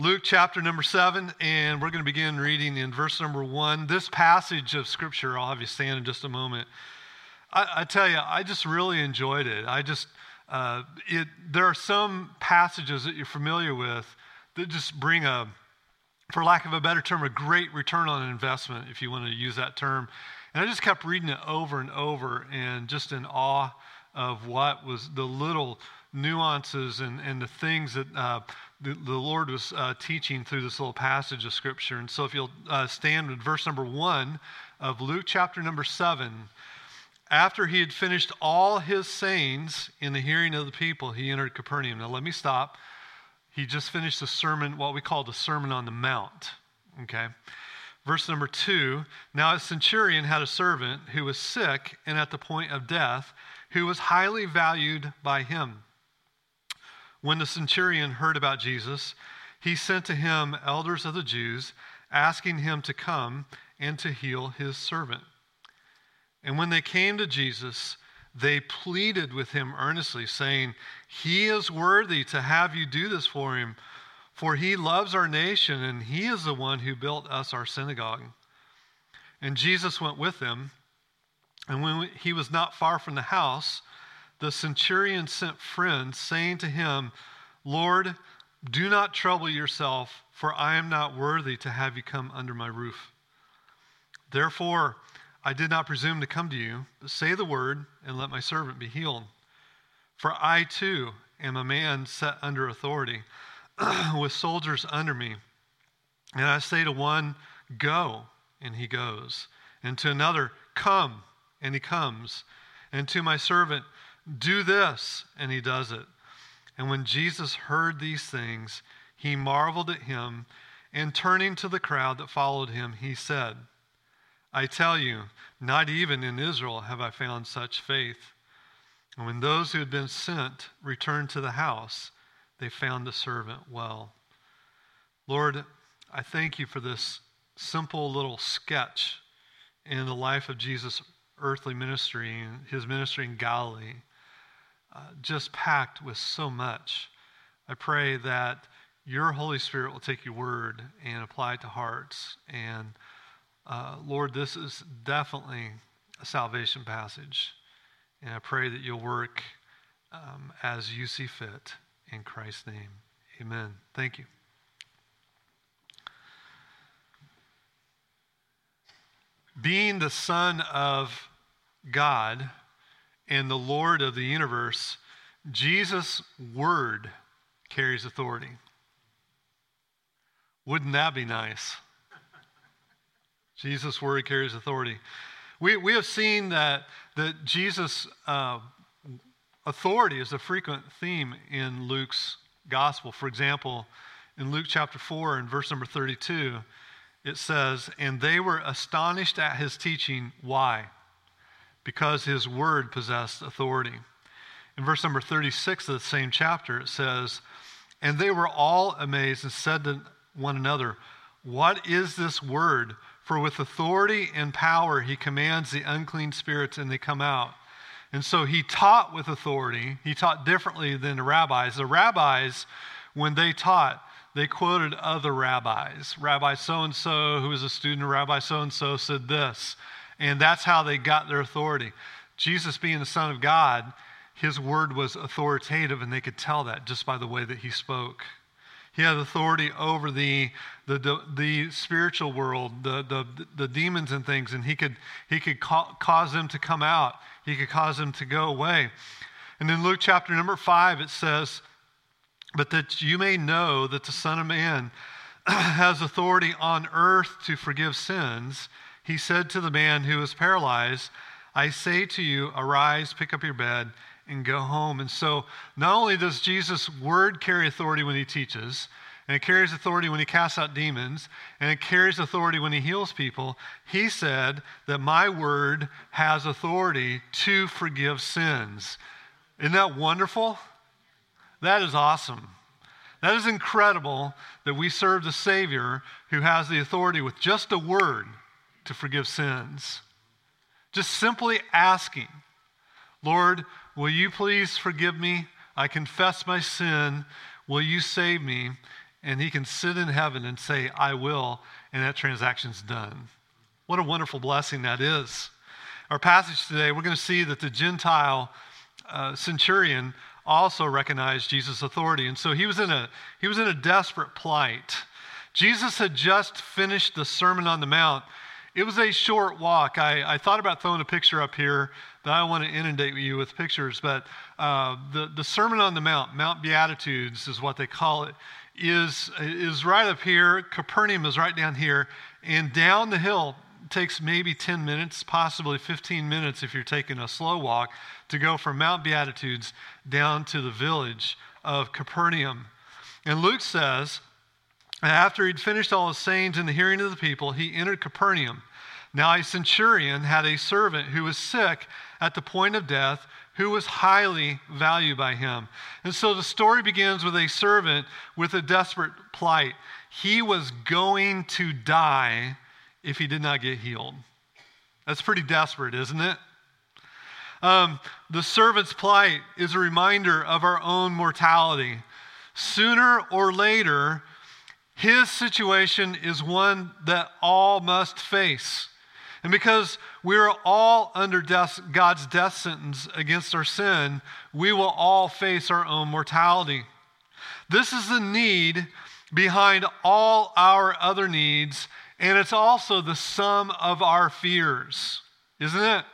Luke chapter number seven, and we're going to begin reading in verse number one. This passage of scripture, I'll have you stand in just a moment. I, I tell you, I just really enjoyed it. I just, uh, it, there are some passages that you're familiar with that just bring a, for lack of a better term, a great return on investment, if you want to use that term. And I just kept reading it over and over and just in awe of what was the little nuances and, and the things that uh, the, the, Lord was uh, teaching through this little passage of Scripture. And so if you'll uh, stand with verse number one of Luke chapter number seven, after he had finished all his sayings in the hearing of the people, he entered Capernaum. Now let me stop. He just finished a sermon, what we call the Sermon on the Mount. Okay? Verse number two Now a centurion had a servant who was sick and at the point of death, who was highly valued by him. When the centurion heard about Jesus, he sent to him elders of the Jews, asking him to come and to heal his servant. And when they came to Jesus, they pleaded with him earnestly, saying, He is worthy to have you do this for him, for he loves our nation, and he is the one who built us our synagogue. And Jesus went with them. And when he was not far from the house, the centurion sent friends, saying to him, Lord, do not trouble yourself, for I am not worthy to have you come under my roof. Therefore, I did not presume to come to you, but say the word, and let my servant be healed. For I too am a man set under authority, with soldiers under me. And I say to one, Go, and he goes, and to another, Come, and he comes, and to my servant, do this, and he does it. And when Jesus heard these things, he marveled at him, and turning to the crowd that followed him, he said, I tell you, not even in Israel have I found such faith. And when those who had been sent returned to the house, they found the servant well. Lord, I thank you for this simple little sketch in the life of Jesus' earthly ministry, and his ministry in Galilee uh, just packed with so much. I pray that your Holy Spirit will take your word and apply it to hearts. And uh, Lord, this is definitely a salvation passage. And I pray that you'll work um, as you see fit. In Christ's name, amen. Thank you. Being the Son of God, and the Lord of the universe, Jesus' word carries authority. Wouldn't that be nice? Jesus' word carries authority. We, we have seen that, that Jesus' uh, authority is a frequent theme in Luke's gospel. For example, in Luke chapter 4 and verse number 32, it says, And they were astonished at his teaching. Why? Because his word possessed authority. In verse number 36 of the same chapter, it says, And they were all amazed and said to one another, What is this word? For with authority and power he commands the unclean spirits and they come out. And so he taught with authority. He taught differently than the rabbis. The rabbis, when they taught, they quoted other rabbis. Rabbi so and so, who was a student of Rabbi so and so, said this. And that's how they got their authority. Jesus, being the Son of God, his word was authoritative, and they could tell that just by the way that he spoke. He had authority over the, the, the, the spiritual world, the, the, the demons and things, and he could, he could ca- cause them to come out. He could cause them to go away. And in Luke chapter number five, it says, But that you may know that the Son of Man has authority on earth to forgive sins he said to the man who was paralyzed, I say to you, arise, pick up your bed, and go home. And so, not only does Jesus' word carry authority when he teaches, and it carries authority when he casts out demons, and it carries authority when he heals people, he said that my word has authority to forgive sins. Isn't that wonderful? That is awesome. That is incredible that we serve the Savior who has the authority with just a word to forgive sins. Just simply asking, Lord, will you please forgive me? I confess my sin. Will you save me? and he can sit in heaven and say, I will, and that transaction's done. What a wonderful blessing that is. Our passage today, we're going to see that the Gentile uh, centurion also recognized Jesus' authority. And so he was, in a, he was in a desperate plight. Jesus had just finished the Sermon on the Mount. It was a short walk. I, I thought about throwing a picture up here, that I want to inundate you with pictures. But uh, the, the Sermon on the Mount, Mount Beatitudes is what they call it, is, is right up here. Capernaum is right down here. And down the hill takes maybe 10 minutes, possibly 15 minutes if you're taking a slow walk, to go from Mount Beatitudes down to the village of Capernaum. And Luke says, after he'd finished all his sayings in the hearing of the people, he entered Capernaum. Now, a centurion had a servant who was sick at the point of death, who was highly valued by him. And so the story begins with a servant with a desperate plight. He was going to die if he did not get healed. That's pretty desperate, isn't it? Um, the servant's plight is a reminder of our own mortality. Sooner or later, his situation is one that all must face. And because we are all under death, God's death sentence against our sin, we will all face our own mortality. This is the need behind all our other needs, and it's also the sum of our fears, isn't it?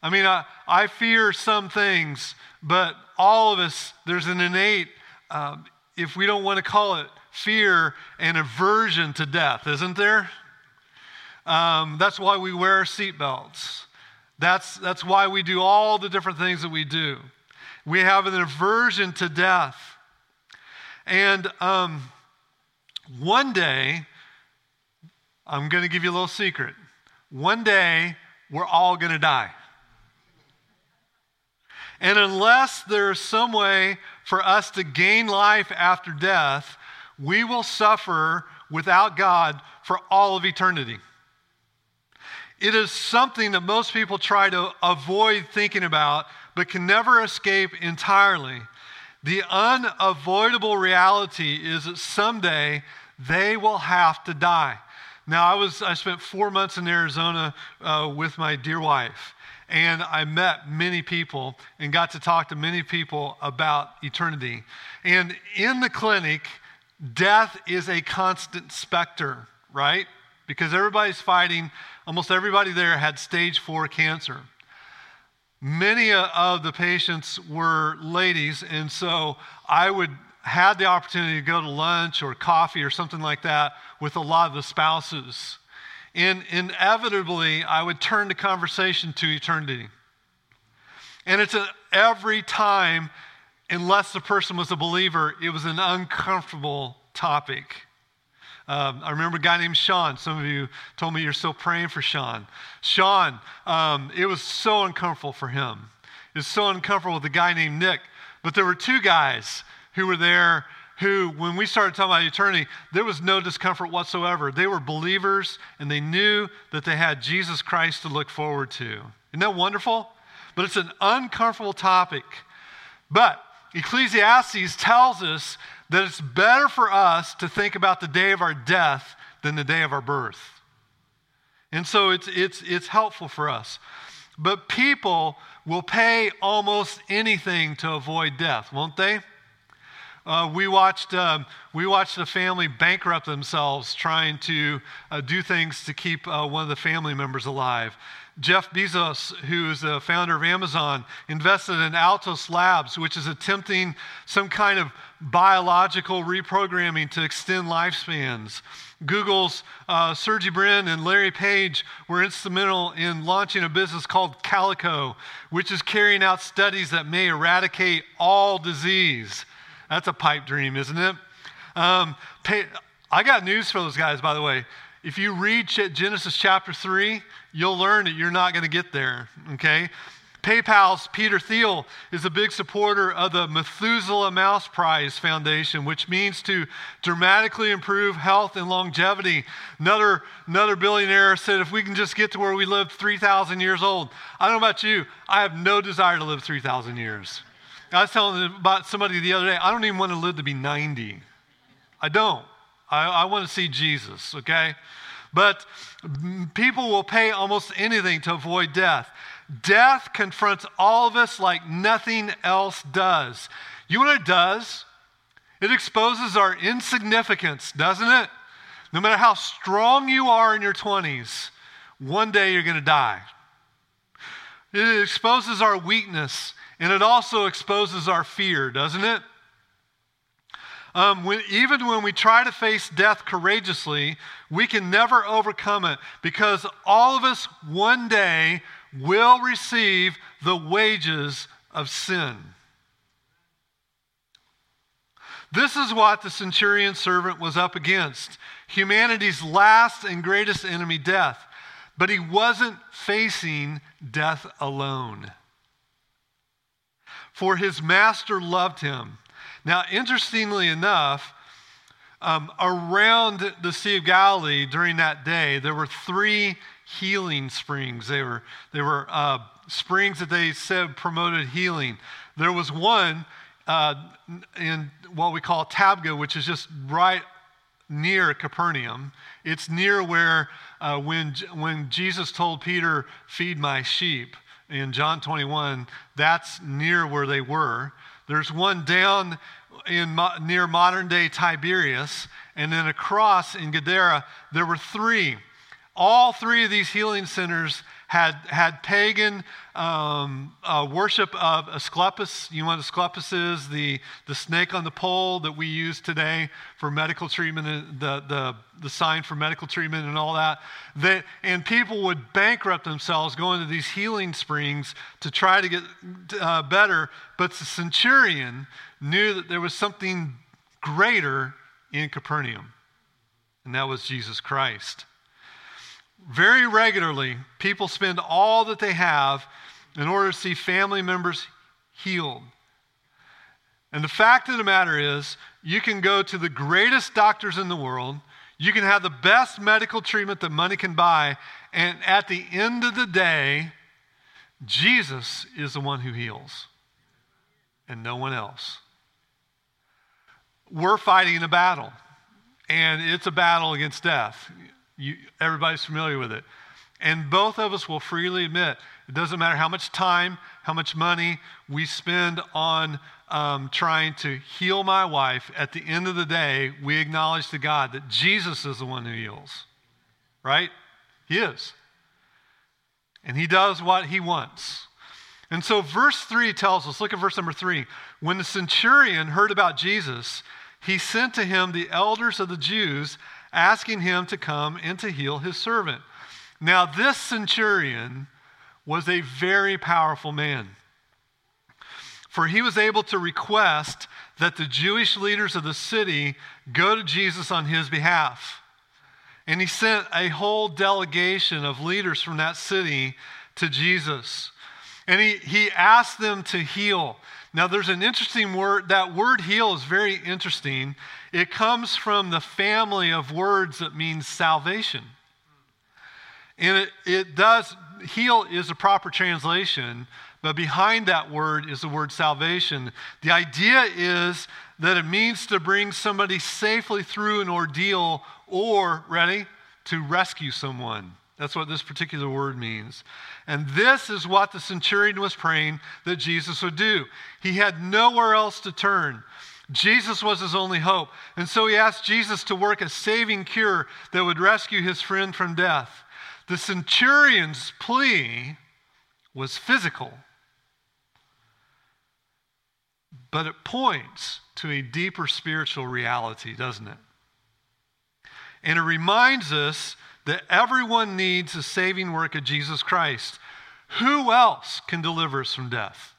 I mean, I, I fear some things, but all of us, there's an innate, um, if we don't want to call it fear, and aversion to death, isn't there? Um, that's why we wear seatbelts. That's, that's why we do all the different things that we do. We have an aversion to death. And um, one day, I'm going to give you a little secret. One day, we're all going to die. And unless there's some way for us to gain life after death, we will suffer without God for all of eternity. It is something that most people try to avoid thinking about, but can never escape entirely. The unavoidable reality is that someday they will have to die. Now, I was I spent four months in Arizona uh, with my dear wife, and I met many people and got to talk to many people about eternity. And in the clinic, death is a constant specter, right? Because everybody's fighting almost everybody there had stage four cancer. Many of the patients were ladies, and so I would had the opportunity to go to lunch or coffee or something like that with a lot of the spouses. And inevitably, I would turn the conversation to eternity. And it's a, every time, unless the person was a believer, it was an uncomfortable topic. Um, I remember a guy named Sean. Some of you told me you're still praying for Sean. Sean, um, it was so uncomfortable for him. It was so uncomfortable with a guy named Nick. But there were two guys who were there who, when we started talking about eternity, there was no discomfort whatsoever. They were believers and they knew that they had Jesus Christ to look forward to. Isn't that wonderful? But it's an uncomfortable topic. But Ecclesiastes tells us that it's better for us to think about the day of our death than the day of our birth. And so it's, it's, it's helpful for us. But people will pay almost anything to avoid death, won't they? Uh, we watched um, we watched a family bankrupt themselves trying to uh, do things to keep uh, one of the family members alive. Jeff Bezos, who is the founder of Amazon, invested in Altos Labs, which is attempting some kind of biological reprogramming to extend lifespans. Google's uh, Sergey Brin and Larry Page were instrumental in launching a business called Calico, which is carrying out studies that may eradicate all disease. That's a pipe dream, isn't it? Um, pay, I got news for those guys, by the way. If you read Genesis chapter 3, you'll learn that you're not going to get there, okay? PayPal's Peter Thiel is a big supporter of the Methuselah Mouse Prize Foundation, which means to dramatically improve health and longevity. Another, another billionaire said, if we can just get to where we live 3,000 years old. I don't know about you, I have no desire to live 3,000 years. I was telling about somebody the other day, I don't even want to live to be 90. I don't. I, I want to see Jesus, okay? But people will pay almost anything to avoid death. Death confronts all of us like nothing else does. You know what it does? It exposes our insignificance, doesn't it? No matter how strong you are in your 20s, one day you're going to die. It exposes our weakness, and it also exposes our fear, doesn't it? Um, when, even when we try to face death courageously, we can never overcome it because all of us one day will receive the wages of sin. This is what the centurion servant was up against humanity's last and greatest enemy, death. But he wasn't facing death alone. For his master loved him. Now, interestingly enough, um, around the Sea of Galilee during that day, there were three healing springs. They were, they were uh, springs that they said promoted healing. There was one uh, in what we call Tabgha, which is just right near Capernaum. It's near where uh, when, when Jesus told Peter, Feed my sheep, in John 21, that's near where they were. There's one down in near modern day Tiberias, and then across in Gadara, there were three. All three of these healing centers had, had pagan um, uh, worship of Asclepius. You know what Asclepius is? The, the snake on the pole that we use today for medical treatment, and the, the, the sign for medical treatment and all that. They, and people would bankrupt themselves going to these healing springs to try to get uh, better. But the centurion knew that there was something greater in Capernaum, and that was Jesus Christ. Very regularly, people spend all that they have in order to see family members healed. And the fact of the matter is, you can go to the greatest doctors in the world, you can have the best medical treatment that money can buy, and at the end of the day, Jesus is the one who heals, and no one else. We're fighting a battle, and it's a battle against death. You, everybody's familiar with it. And both of us will freely admit it doesn't matter how much time, how much money we spend on um, trying to heal my wife. At the end of the day, we acknowledge to God that Jesus is the one who heals. Right? He is. And He does what He wants. And so, verse 3 tells us look at verse number 3. When the centurion heard about Jesus, he sent to him the elders of the Jews asking him to come and to heal his servant. Now, this centurion was a very powerful man, for he was able to request that the Jewish leaders of the city go to Jesus on his behalf. And he sent a whole delegation of leaders from that city to Jesus. And he, he asked them to heal. Now, there's an interesting word. That word heal is very interesting. It comes from the family of words that means salvation. And it, it does, heal is a proper translation, but behind that word is the word salvation. The idea is that it means to bring somebody safely through an ordeal or, ready, to rescue someone. That's what this particular word means. And this is what the centurion was praying that Jesus would do. He had nowhere else to turn. Jesus was his only hope. And so he asked Jesus to work a saving cure that would rescue his friend from death. The centurion's plea was physical, but it points to a deeper spiritual reality, doesn't it? And it reminds us that everyone needs the saving work of Jesus Christ. Who else can deliver us from death?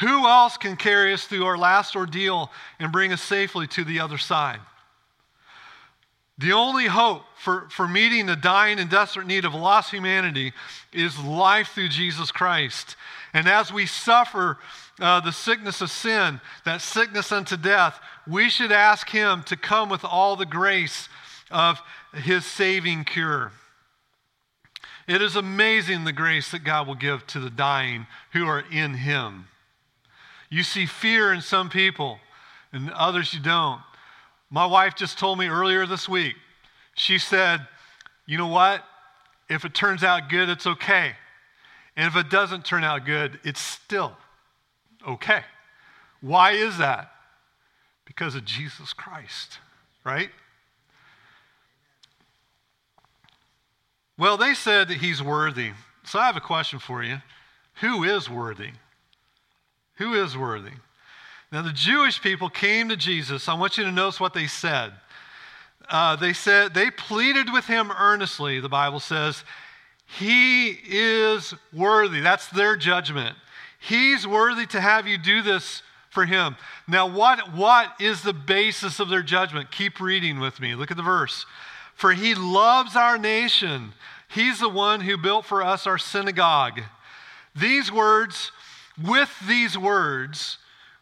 Who else can carry us through our last ordeal and bring us safely to the other side? The only hope for, for meeting the dying and desperate need of lost humanity is life through Jesus Christ. And as we suffer uh, the sickness of sin, that sickness unto death, we should ask Him to come with all the grace of his saving cure. It is amazing the grace that God will give to the dying who are in him. You see fear in some people. and others you don't. My wife just told me earlier this week, she said, You know what? If it turns out good, it's okay. And if it doesn't turn out good, it's still okay. Why is that? Because of Jesus Christ, right? Well, they said that he's worthy. So I have a question for you. Who is worthy? Who is worthy? Now, the Jewish people came to Jesus. I want you to notice what they said. Uh, they said, they pleaded with him earnestly, the Bible says, He is worthy. That's their judgment. He's worthy to have you do this for him. Now, what, what is the basis of their judgment? Keep reading with me. Look at the verse. For he loves our nation. He's the one who built for us our synagogue. These words, with these words,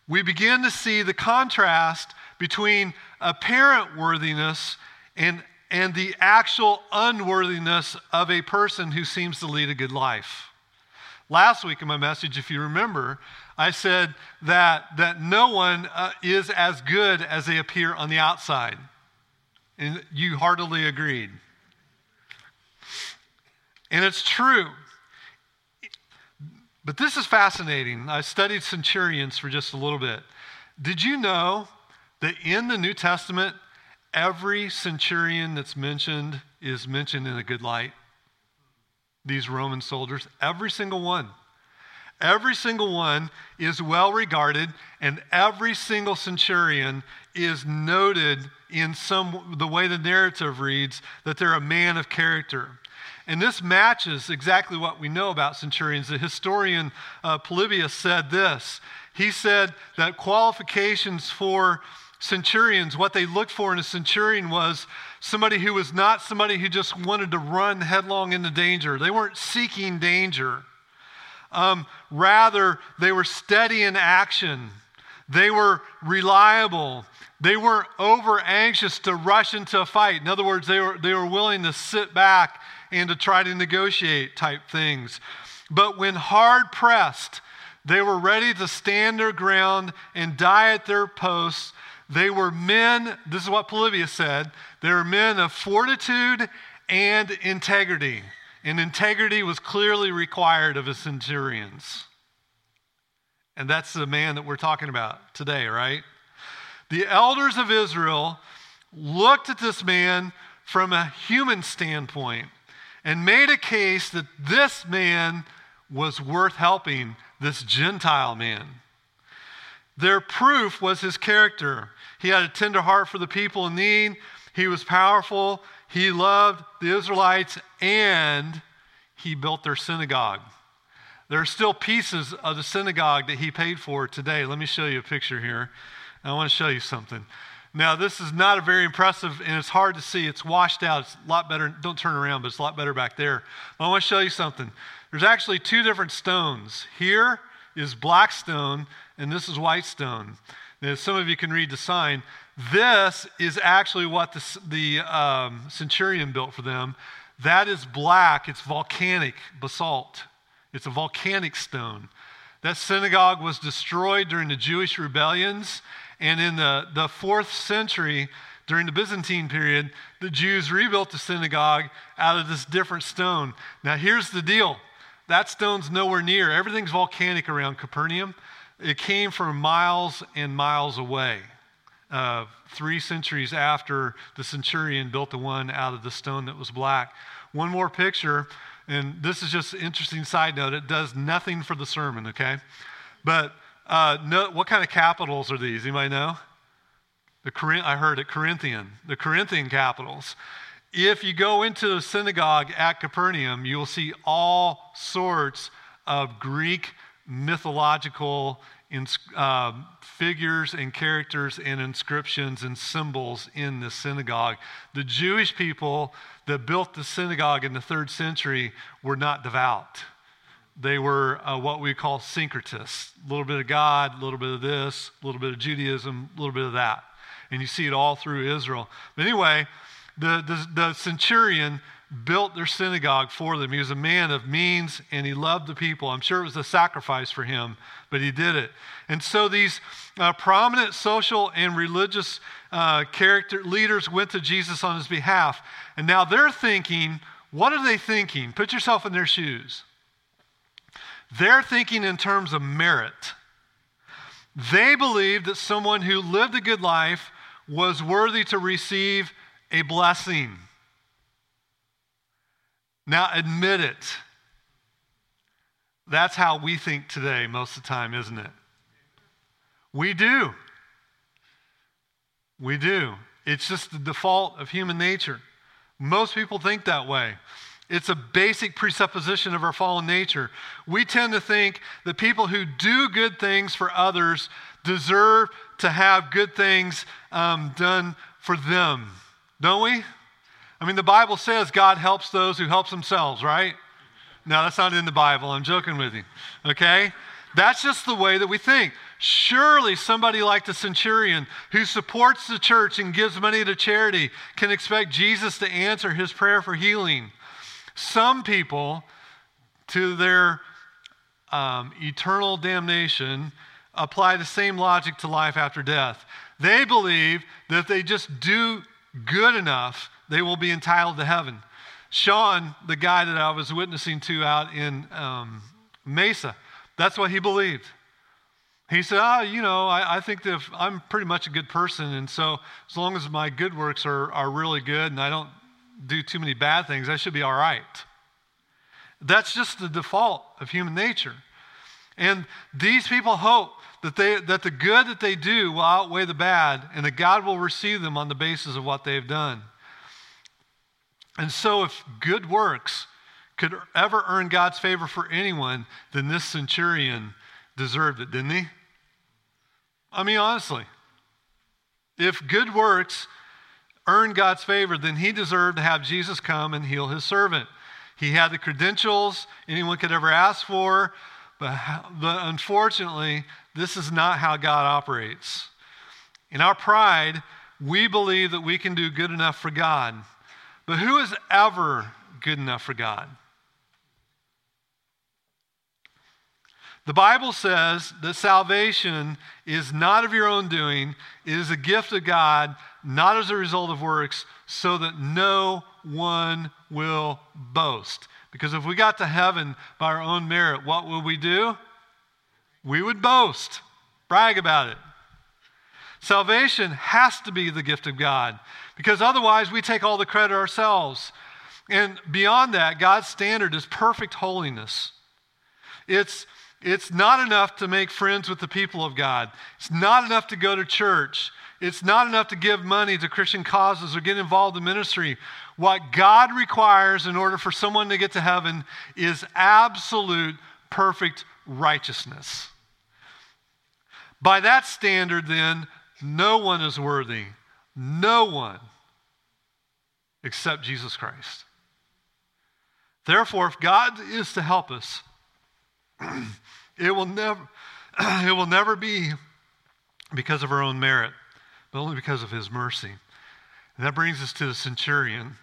we begin to see the contrast between apparent worthiness and, and the actual unworthiness of a person who seems to lead a good life. Last week in my message, if you remember, I said that, that no one uh, is as good as they appear on the outside. And you heartily agreed. And it's true. But this is fascinating. I studied centurions for just a little bit. Did you know that in the New Testament, every centurion that's mentioned is mentioned in a good light? These Roman soldiers, every single one. Every single one is well regarded, and every single centurion is noted in some the way the narrative reads that they're a man of character. And this matches exactly what we know about centurions. The historian uh, Polybius said this. He said that qualifications for centurions, what they looked for in a centurion was somebody who was not somebody who just wanted to run headlong into danger. They weren't seeking danger. Um, rather, they were steady in action. They were reliable. They weren't over anxious to rush into a fight. In other words, they were, they were willing to sit back and to try to negotiate type things. But when hard pressed, they were ready to stand their ground and die at their posts. They were men, this is what Polybius said, they were men of fortitude and integrity. And integrity was clearly required of the centurions. And that's the man that we're talking about today, right? The elders of Israel looked at this man from a human standpoint and made a case that this man was worth helping, this Gentile man. Their proof was his character. He had a tender heart for the people in need, he was powerful, he loved the Israelites, and he built their synagogue. There are still pieces of the synagogue that he paid for today. Let me show you a picture here. I want to show you something. Now, this is not a very impressive, and it's hard to see. It's washed out. It's a lot better. Don't turn around, but it's a lot better back there. But I want to show you something. There's actually two different stones. Here is black stone, and this is white stone. Now, some of you can read the sign. This is actually what the, the um, centurion built for them. That is black. It's volcanic basalt. It's a volcanic stone. That synagogue was destroyed during the Jewish rebellions and in the, the fourth century, during the Byzantine period, the Jews rebuilt the synagogue out of this different stone. Now, here's the deal that stone's nowhere near. Everything's volcanic around Capernaum. It came from miles and miles away. Uh, three centuries after the centurion built the one out of the stone that was black. One more picture, and this is just an interesting side note. It does nothing for the sermon, okay? But uh, no, what kind of capitals are these? Anybody know? The Corinth, I heard it, Corinthian, the Corinthian capitals. If you go into the synagogue at Capernaum, you will see all sorts of Greek mythological uh, figures and characters and inscriptions and symbols in the synagogue. The Jewish people that built the synagogue in the third century were not devout. They were uh, what we call syncretists a little bit of God, a little bit of this, a little bit of Judaism, a little bit of that. And you see it all through Israel. But anyway, the, the, the centurion built their synagogue for them. He was a man of means and he loved the people. I'm sure it was a sacrifice for him, but he did it. And so these uh, prominent social and religious uh, character leaders went to Jesus on his behalf. And now they're thinking, what are they thinking? Put yourself in their shoes. They're thinking in terms of merit. They believed that someone who lived a good life was worthy to receive a blessing. Now, admit it. That's how we think today, most of the time, isn't it? We do. We do. It's just the default of human nature. Most people think that way. It's a basic presupposition of our fallen nature. We tend to think that people who do good things for others deserve to have good things um, done for them, don't we? I mean, the Bible says God helps those who helps themselves, right? No, that's not in the Bible. I'm joking with you. Okay? That's just the way that we think. Surely somebody like the centurion who supports the church and gives money to charity can expect Jesus to answer his prayer for healing. Some people, to their um, eternal damnation, apply the same logic to life after death. They believe that if they just do good enough, they will be entitled to heaven. Sean, the guy that I was witnessing to out in um, Mesa, that's what he believed. He said, Oh, you know, I, I think that I'm pretty much a good person, and so as long as my good works are, are really good and I don't do too many bad things, I should be all right. That's just the default of human nature. And these people hope that, they, that the good that they do will outweigh the bad and that God will receive them on the basis of what they've done. And so, if good works could ever earn God's favor for anyone, then this centurion deserved it, didn't he? I mean, honestly, if good works earned God's favor, then he deserved to have Jesus come and heal his servant. He had the credentials anyone could ever ask for, but, but unfortunately, this is not how God operates. In our pride, we believe that we can do good enough for God. But who is ever good enough for God? The Bible says that salvation is not of your own doing, it is a gift of God, not as a result of works, so that no one will boast. Because if we got to heaven by our own merit, what would we do? We would boast, brag about it. Salvation has to be the gift of God because otherwise we take all the credit ourselves. And beyond that, God's standard is perfect holiness. It's, it's not enough to make friends with the people of God, it's not enough to go to church. It's not enough to give money to Christian causes or get involved in ministry. What God requires in order for someone to get to heaven is absolute, perfect righteousness. By that standard, then, no one is worthy. No one except Jesus Christ. Therefore, if God is to help us, it will never, it will never be because of our own merit, but only because of his mercy. And that brings us to the centurion.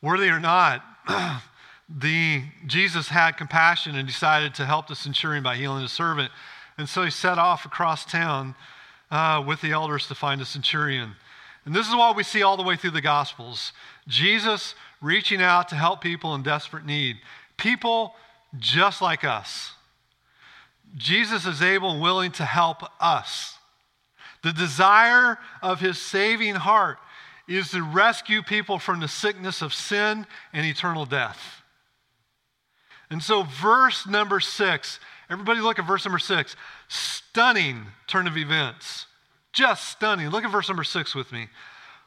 Worthy or not, the Jesus had compassion and decided to help the centurion by healing his servant. And so he set off across town uh, with the elders to find a centurion. And this is what we see all the way through the Gospels Jesus reaching out to help people in desperate need, people just like us. Jesus is able and willing to help us. The desire of his saving heart is to rescue people from the sickness of sin and eternal death. And so, verse number six, everybody look at verse number six. Stunning turn of events. Just stunning. Look at verse number six with me.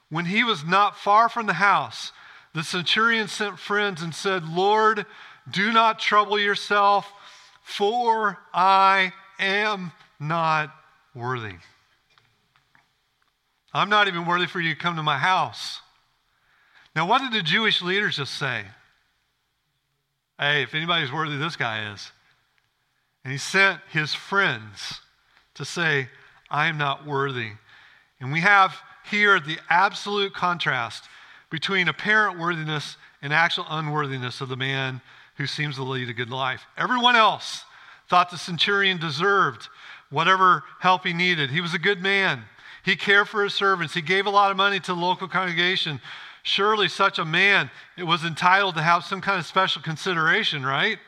When he was not far from the house, the centurion sent friends and said, Lord, do not trouble yourself, for I am not worthy. I'm not even worthy for you to come to my house. Now, what did the Jewish leaders just say? Hey, if anybody's worthy, this guy is. And he sent his friends to say, I am not worthy. And we have here the absolute contrast between apparent worthiness and actual unworthiness of the man who seems to lead a good life. Everyone else thought the centurion deserved whatever help he needed. He was a good man. He cared for his servants. He gave a lot of money to the local congregation. Surely such a man was entitled to have some kind of special consideration, right?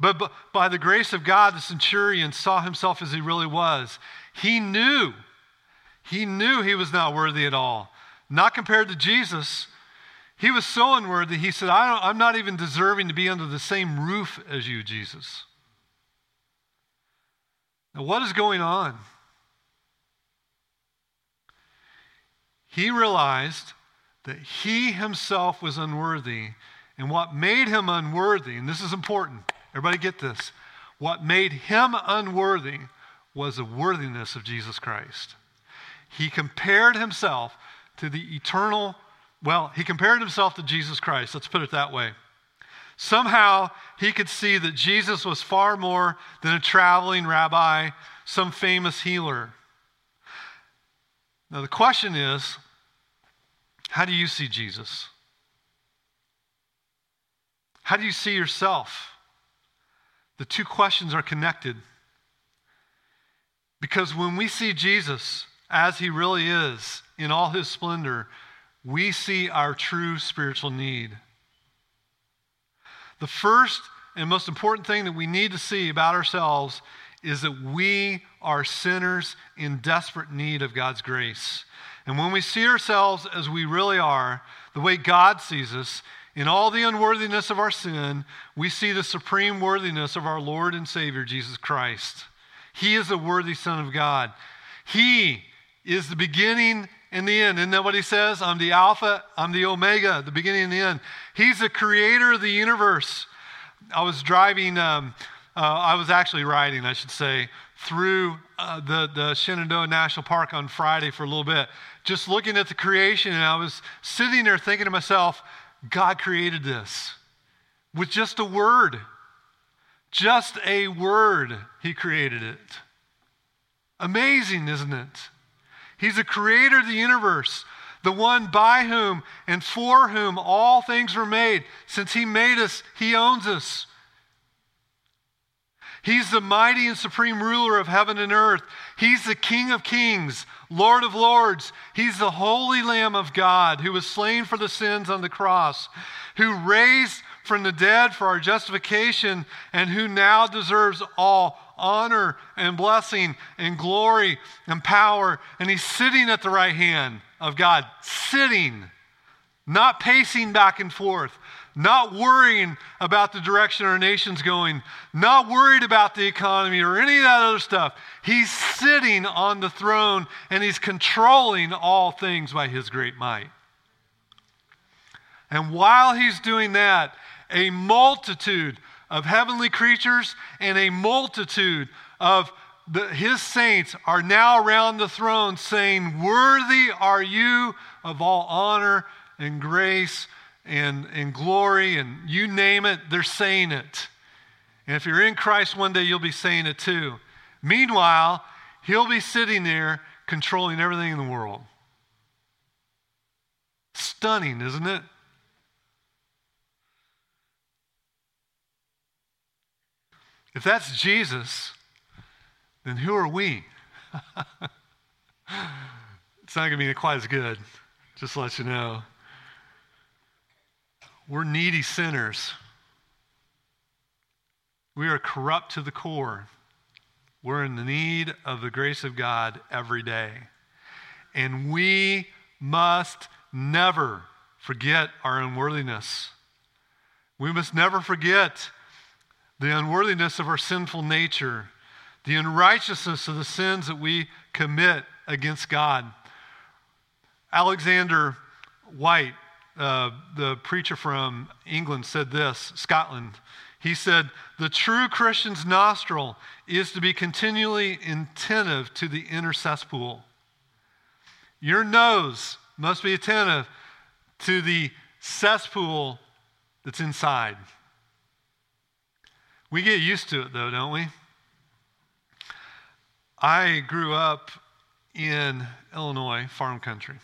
But by the grace of God, the centurion saw himself as he really was. He knew, he knew he was not worthy at all. Not compared to Jesus. He was so unworthy, he said, I am not even deserving to be under the same roof as you, Jesus. Now, what is going on? He realized that he himself was unworthy. And what made him unworthy, and this is important, everybody get this. What made him unworthy was the worthiness of Jesus Christ. He compared himself to the eternal, well, he compared himself to Jesus Christ. Let's put it that way. Somehow he could see that Jesus was far more than a traveling rabbi, some famous healer. Now, the question is how do you see Jesus? How do you see yourself? The two questions are connected. Because when we see Jesus as he really is in all his splendor, we see our true spiritual need. The first and most important thing that we need to see about ourselves is that we are sinners in desperate need of God's grace. And when we see ourselves as we really are, the way God sees us, in all the unworthiness of our sin, we see the supreme worthiness of our Lord and Savior, Jesus Christ. He is the worthy Son of God. He is the beginning and the end. Isn't that what he says? I'm the Alpha, I'm the Omega, the beginning and the end. He's the creator of the universe. I was driving, um, uh, I was actually riding, I should say, through uh, the, the Shenandoah National Park on Friday for a little bit just looking at the creation, and I was sitting there thinking to myself, God created this with just a word. Just a word, He created it. Amazing, isn't it? He's the creator of the universe, the one by whom and for whom all things were made. Since He made us, He owns us. He's the mighty and supreme ruler of heaven and earth. He's the King of kings, Lord of lords. He's the holy Lamb of God who was slain for the sins on the cross, who raised from the dead for our justification, and who now deserves all honor and blessing and glory and power. And he's sitting at the right hand of God, sitting, not pacing back and forth, not worrying about the direction our nation's going, not worried about the economy or any of that other stuff. He's sitting on the throne and he's controlling all things by his great might. And while he's doing that, a multitude of heavenly creatures and a multitude of the, his saints are now around the throne saying, Worthy are you of all honor and grace and, and glory and you name it, they're saying it. And if you're in Christ one day, you'll be saying it too. Meanwhile, he'll be sitting there controlling everything in the world. Stunning, isn't it? If that's Jesus, then who are we? it's not going to be quite as good, just to let you know. We're needy sinners. We are corrupt to the core. We're in the need of the grace of God every day. And we must never forget our unworthiness. We must never forget the unworthiness of our sinful nature, the unrighteousness of the sins that we commit against God. Alexander Whyte uh, the preacher from England said this, Scotland. He said, The true Christian's nostril is to be continually attentive to the inner cesspool. Your nose must be attentive to the cesspool that's inside. We get used to it, though, don't we? I grew up in Illinois, farm country.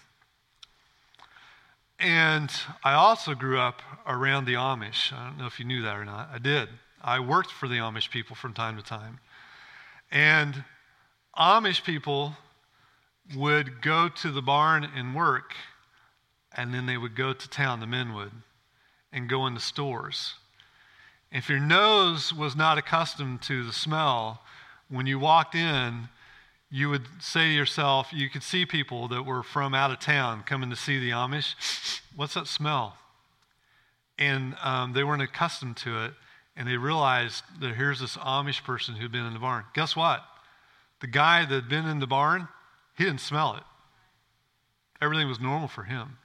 And I also grew up around the Amish. I don't know if you knew that or not. I did. I worked for the Amish people from time to time. And Amish people would go to the barn and work, and then they would go to town, the men would, and go into stores. If your nose was not accustomed to the smell, when you walked in, you would say to yourself, you could see people that were from out of town coming to see the Amish. What's that smell? And um, they weren't accustomed to it, and they realized that here's this Amish person who'd been in the barn. Guess what? The guy that had been in the barn, he didn't smell it. Everything was normal for him.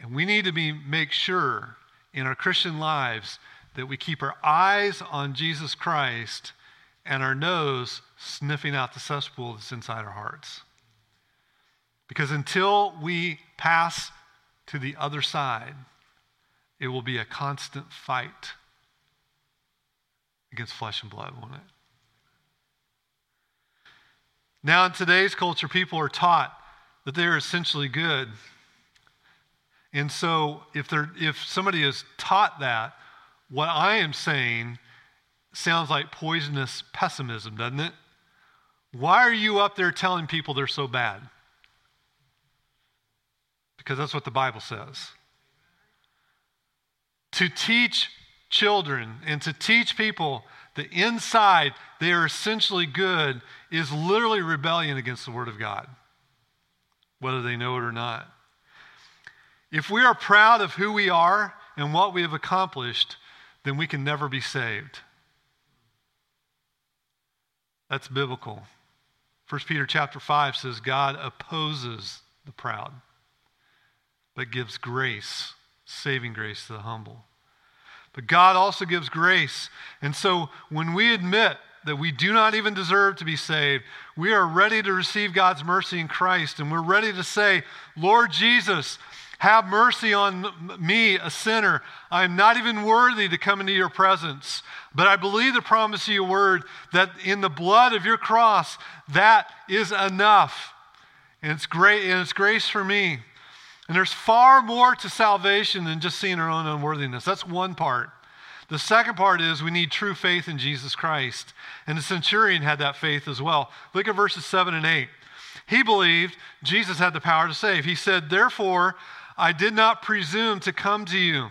And we need to be, make sure in our Christian lives that we keep our eyes on Jesus Christ and our nose sniffing out the cesspool that's inside our hearts. Because until we pass to the other side, it will be a constant fight against flesh and blood, won't it? Now, in today's culture, people are taught that they're essentially good. And so, if, they're, if somebody is taught that, what I am saying sounds like poisonous pessimism, doesn't it? Why are you up there telling people they're so bad? Because that's what the Bible says. To teach children and to teach people that inside they are essentially good is literally rebellion against the Word of God, whether they know it or not. If we are proud of who we are and what we have accomplished, then we can never be saved. That's biblical. 1 Peter chapter 5 says God opposes the proud, but gives grace, saving grace to the humble. But God also gives grace. And so when we admit that we do not even deserve to be saved, we are ready to receive God's mercy in Christ. And we're ready to say, Lord Jesus, have mercy on me, a sinner. I am not even worthy to come into your presence. But I believe the promise of your word that in the blood of your cross, that is enough. And it's great, and it's grace for me. And there's far more to salvation than just seeing our own unworthiness. That's one part. The second part is we need true faith in Jesus Christ. And the centurion had that faith as well. Look at verses 7 and 8. He believed Jesus had the power to save. He said, Therefore, I did not presume to come to you,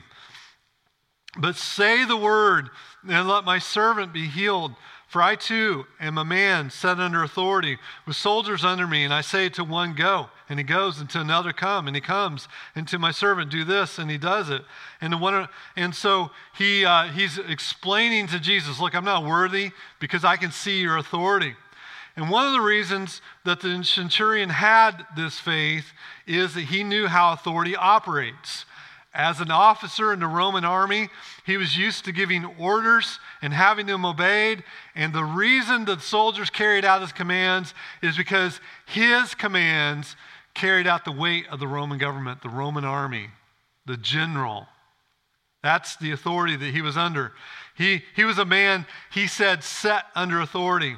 but say the word, and let my servant be healed. For I too am a man set under authority, with soldiers under me, and I say to one, Go, and he goes, and to another, Come, and he comes, and to my servant, Do this, and he does it. And, the one, and so he, uh, he's explaining to Jesus, Look, I'm not worthy because I can see your authority. And one of the reasons that the centurion had this faith is that he knew how authority operates. As an officer in the Roman army, he was used to giving orders and having them obeyed. And the reason that soldiers carried out his commands is because his commands carried out the weight of the Roman government, the Roman army, the general. That's the authority that he was under. He, he was a man, he said, set under authority.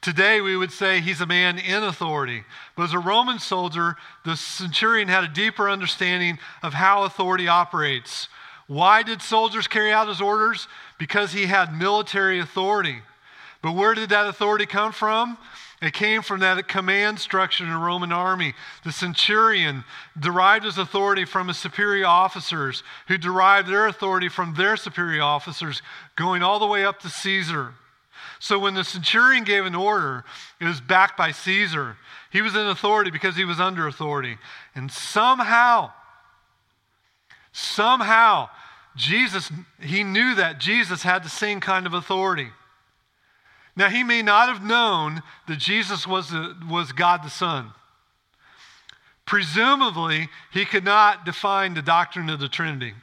Today, we would say he's a man in authority. But as a Roman soldier, the centurion had a deeper understanding of how authority operates. Why did soldiers carry out his orders? Because he had military authority. But where did that authority come from? It came from that command structure in the Roman army. The centurion derived his authority from his superior officers, who derived their authority from their superior officers, going all the way up to Caesar. So when the centurion gave an order, it was backed by Caesar. He was in authority because he was under authority. And somehow, somehow, Jesus, he knew that Jesus had the same kind of authority. Now, he may not have known that Jesus was, the, was God the Son. Presumably, he could not define the doctrine of the Trinity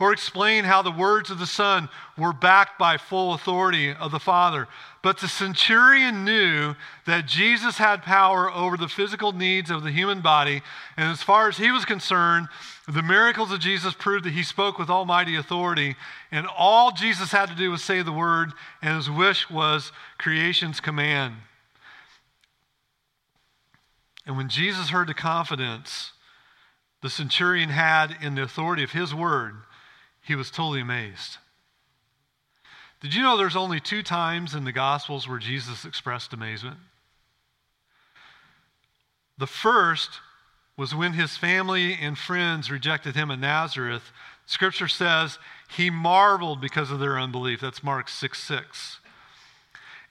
or explain how the words of the Son were backed by full authority of the Father. But the centurion knew that Jesus had power over the physical needs of the human body. And as far as he was concerned, the miracles of Jesus proved that he spoke with almighty authority. And all Jesus had to do was say the word, and his wish was creation's command. And when Jesus heard the confidence the centurion had in the authority of his word, he was totally amazed. Did you know there's only two times in the Gospels where Jesus expressed amazement? The first was when his family and friends rejected him at Nazareth. Scripture says he marveled because of their unbelief. That's Mark 6 6.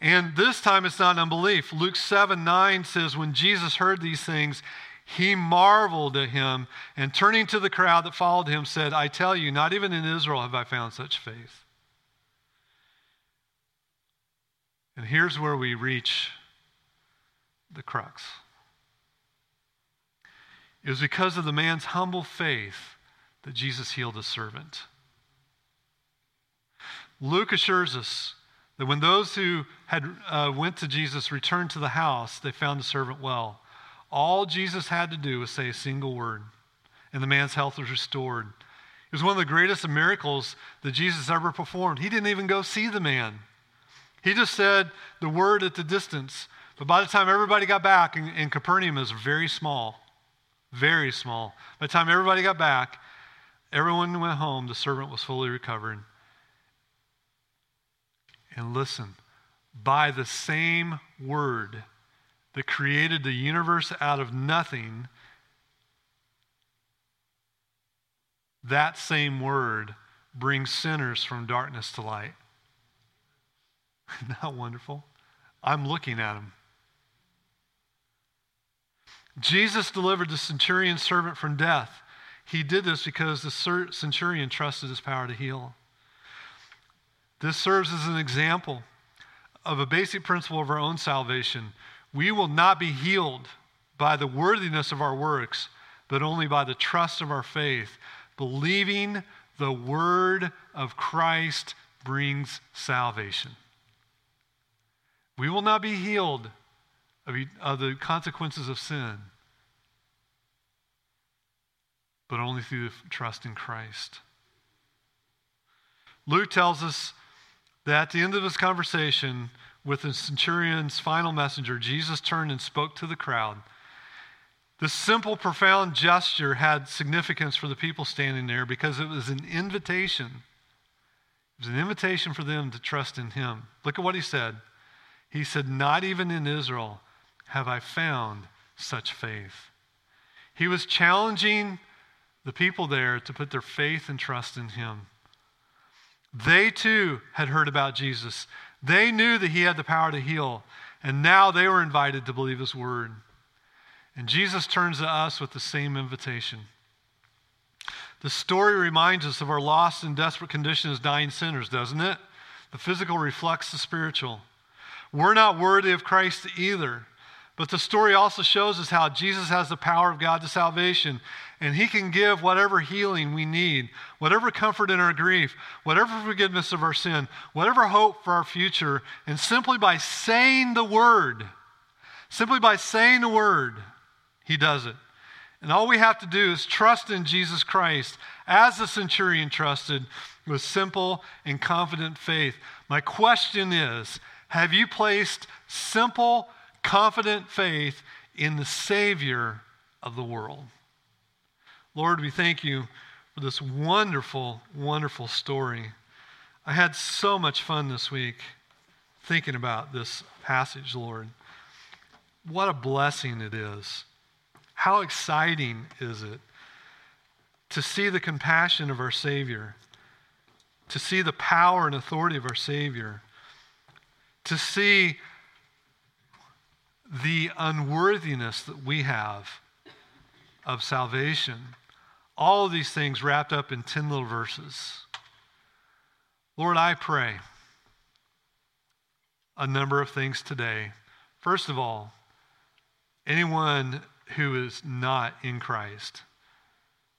And this time it's not unbelief. Luke 7 9 says, When Jesus heard these things, he marveled at him and turning to the crowd that followed him said, I tell you, not even in Israel have I found such faith. And here's where we reach the crux. It was because of the man's humble faith that Jesus healed his servant. Luke assures us that when those who had uh, went to Jesus returned to the house, they found the servant well. All Jesus had to do was say a single word, and the man's health was restored. It was one of the greatest miracles that Jesus ever performed. He didn't even go see the man. He just said the word at the distance. But by the time everybody got back, and, and Capernaum is very small, very small. By the time everybody got back, everyone went home, the servant was fully recovered. And listen, by the same word that created the universe out of nothing, that same word brings sinners from darkness to light. Isn't that wonderful? I'm looking at him. Jesus delivered the centurion servant from death. He did this because the centurion trusted his power to heal. This serves as an example of a basic principle of our own salvation. We will not be healed by the worthiness of our works, but only by the trust of our faith. Believing the word of Christ brings salvation. We will not be healed of, the consequences of sin, but only through the trust in Christ. Luke tells us that at the end of this conversation with the centurion's final messenger, Jesus turned and spoke to the crowd. This simple, profound gesture had significance for the people standing there because it was an invitation. It was an invitation for them to trust in him. Look at what he said. He said, Not even in Israel have I found such faith. He was challenging the people there to put their faith and trust in him. They too had heard about Jesus. They knew that he had the power to heal, and now they were invited to believe his word. And Jesus turns to us with the same invitation. The story reminds us of our lost and desperate condition as dying sinners, doesn't it? The physical reflects the spiritual. We're not worthy of Christ either. But the story also shows us how Jesus has the power of God to salvation, and He can give whatever healing we need, whatever comfort in our grief, whatever forgiveness of our sin, whatever hope for our future, and simply by saying the word, simply by saying the word, He does it. And all we have to do is trust in Jesus Christ as the centurion trusted with simple and confident faith. My question is have you placed simple, confident faith in the Savior of the world? Lord, we thank you for this wonderful, wonderful story. I had so much fun this week thinking about this passage, Lord. What a blessing it is. How exciting is it to see the compassion of our Savior, to see the power and authority of our Savior to see the unworthiness that we have of salvation. All of these things wrapped up in 10 little verses. Lord, I pray a number of things today. First of all, anyone who is not in Christ,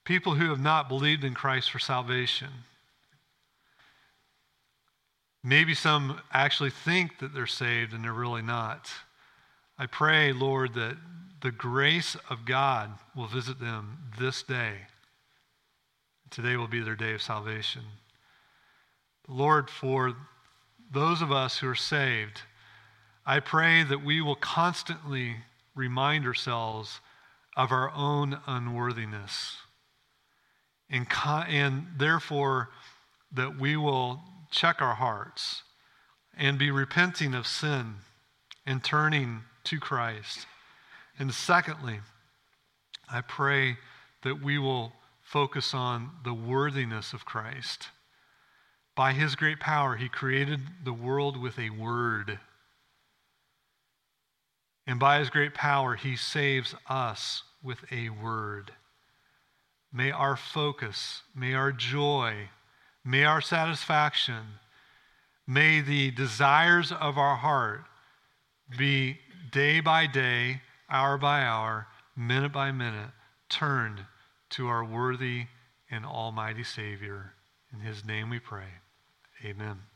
people who have not believed in Christ for salvation, Maybe some actually think that they're saved and they're really not. I pray, Lord, that the grace of God will visit them this day. Today will be their day of salvation. Lord, for those of us who are saved, I pray that we will constantly remind ourselves of our own unworthiness. And, and therefore, that we will check our hearts and be repenting of sin and turning to Christ. And secondly, I pray that we will focus on the worthiness of Christ. By his great power, he created the world with a word. And by his great power, he saves us with a word. May our focus, may our joy, may our satisfaction, may the desires of our heart be day by day, hour by hour, minute by minute, turned to our worthy and almighty Savior. In his name we pray. Amen.